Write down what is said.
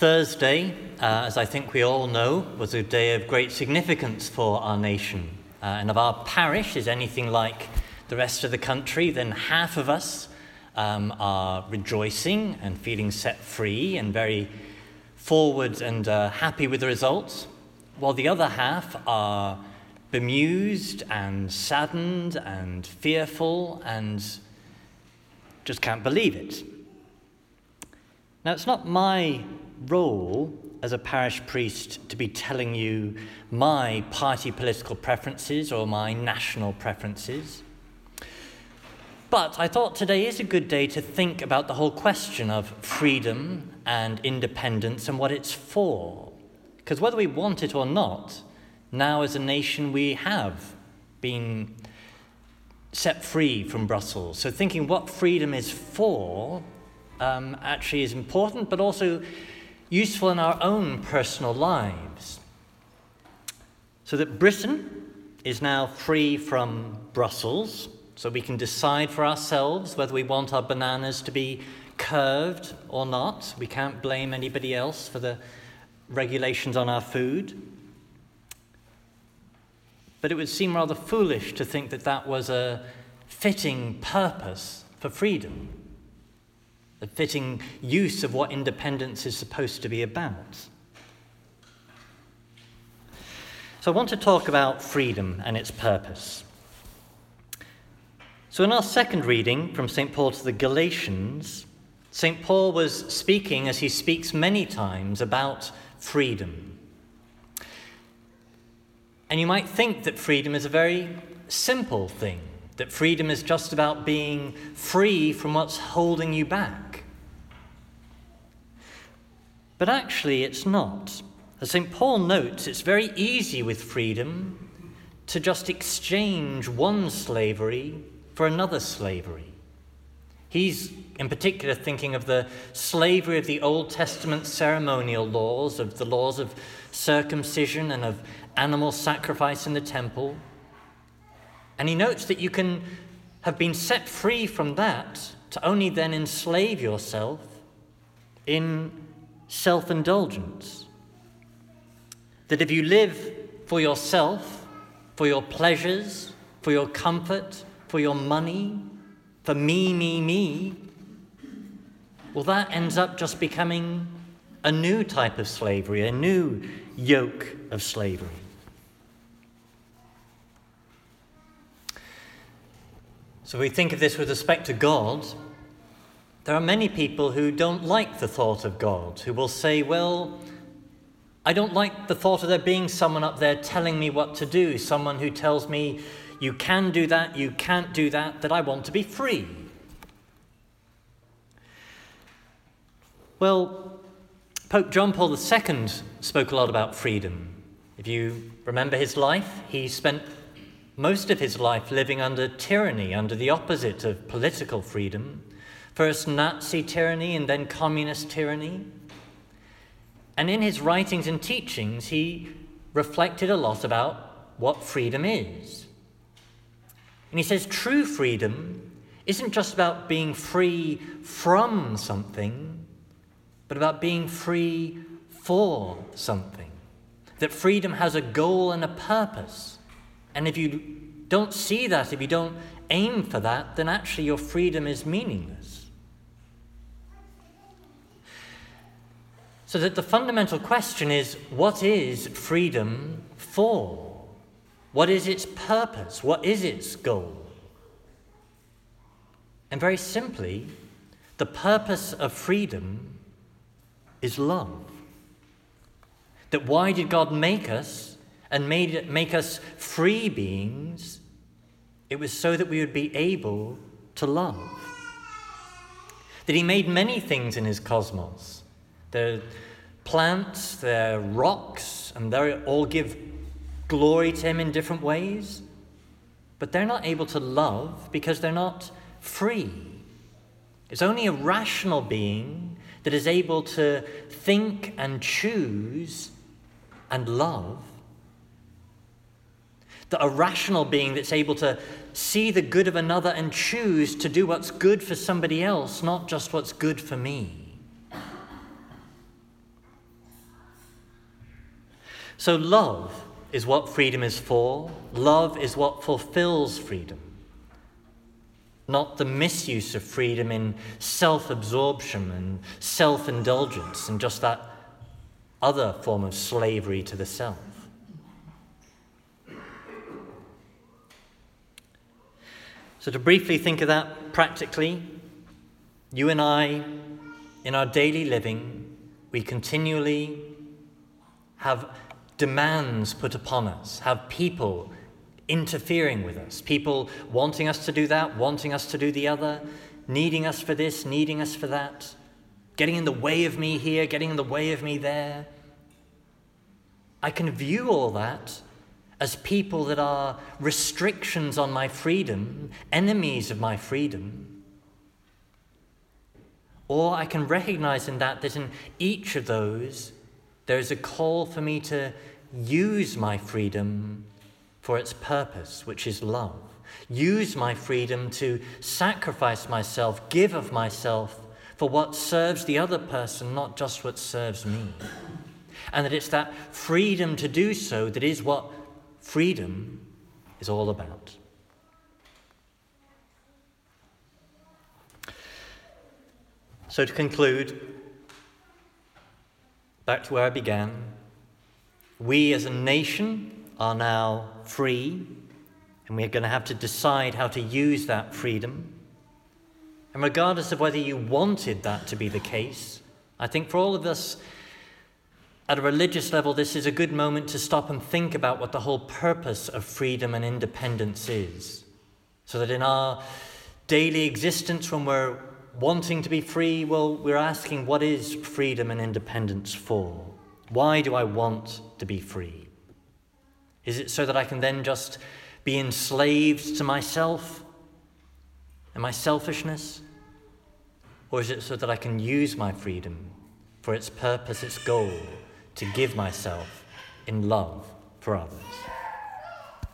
Thursday, uh, as I think we all know, was a day of great significance for our nation. Uh, and if our parish is anything like the rest of the country, then half of us um, are rejoicing and feeling set free and very forward and uh, happy with the results, while the other half are bemused and saddened and fearful and just can't believe it. Now, it's not my role as a parish priest to be telling you my party political preferences or my national preferences. But I thought today is a good day to think about the whole question of freedom and independence and what it's for. Because whether we want it or not, now as a nation we have been set free from Brussels. So thinking what freedom is for um, actually is important, but also useful in our own personal lives. So that Britain is now free from Brussels, so we can decide for ourselves whether we want our bananas to be curved or not. We can't blame anybody else for the regulations on our food. But it would seem rather foolish to think that that was a fitting purpose for freedom a fitting use of what independence is supposed to be about. So, I want to talk about freedom and its purpose. So, in our second reading from St. Paul to the Galatians, St. Paul was speaking, as he speaks many times, about freedom. And you might think that freedom is a very simple thing, that freedom is just about being free from what's holding you back. But actually, it's not. As St. Paul notes, it's very easy with freedom to just exchange one slavery for another slavery. He's in particular thinking of the slavery of the Old Testament ceremonial laws, of the laws of circumcision and of animal sacrifice in the temple. And he notes that you can have been set free from that to only then enslave yourself in self indulgence. That if you live for yourself, for your pleasures, for your comfort, for your money, for me, me, me, well, that ends up just becoming a new type of slavery, a new yoke of slavery. So we think of this with respect to God. There are many people who don't like the thought of God, who will say, Well, I don't like the thought of there being someone up there telling me what to do, someone who tells me, You can do that, you can't do that, that I want to be free. Well, Pope John Paul II spoke a lot about freedom. If you remember his life, he spent most of his life living under tyranny, under the opposite of political freedom first Nazi tyranny and then communist tyranny. And in his writings and teachings, he reflected a lot about what freedom is. And he says true freedom isn't just about being free from something, but about being free for something. That freedom has a goal and a purpose. And if you don't see that, if you don't aim for that, then actually your freedom is meaningless. So that the fundamental question is what is freedom for? What is its purpose? What is its goal? And very simply, the purpose of freedom is love. That why did God make us and made it, make us free beings? It was so that we would be able to love. That He made many things in His cosmos they're plants, they're rocks, and they all give glory to Him in different ways. But they're not able to love because they're not free. It's only a rational being that is able to think and choose and love. A rational being that's able to see the good of another and choose to do what's good for somebody else, not just what's good for me. So, love is what freedom is for, love is what fulfills freedom. Not the misuse of freedom in self absorption and self indulgence and just that other form of slavery to the self. So, to briefly think of that practically, you and I, in our daily living, we continually have demands put upon us, have people interfering with us, people wanting us to do that, wanting us to do the other, needing us for this, needing us for that, getting in the way of me here, getting in the way of me there. I can view all that as people that are restrictions on my freedom, enemies of my freedom. Or I can recognize in that that in each of those, there is a call for me to use my freedom for its purpose, which is love. Use my freedom to sacrifice myself, give of myself for what serves the other person, not just what serves me. And that it's that freedom to do so that is what freedom is all about. So, to conclude, back to where I began, we as a nation are now free, and we're going to have to decide how to use that freedom. And regardless of whether you wanted that to be the case, I think for all of us, at a religious level, this is a good moment to stop and think about what the whole purpose of freedom and independence is. So that in our daily existence, when we're wanting to be free, well, we're asking, what is freedom and independence for? Why do I want to be free? Is it so that I can then just be enslaved to myself and my selfishness? Or is it so that I can use my freedom for its purpose, its goal? To give myself in love for others.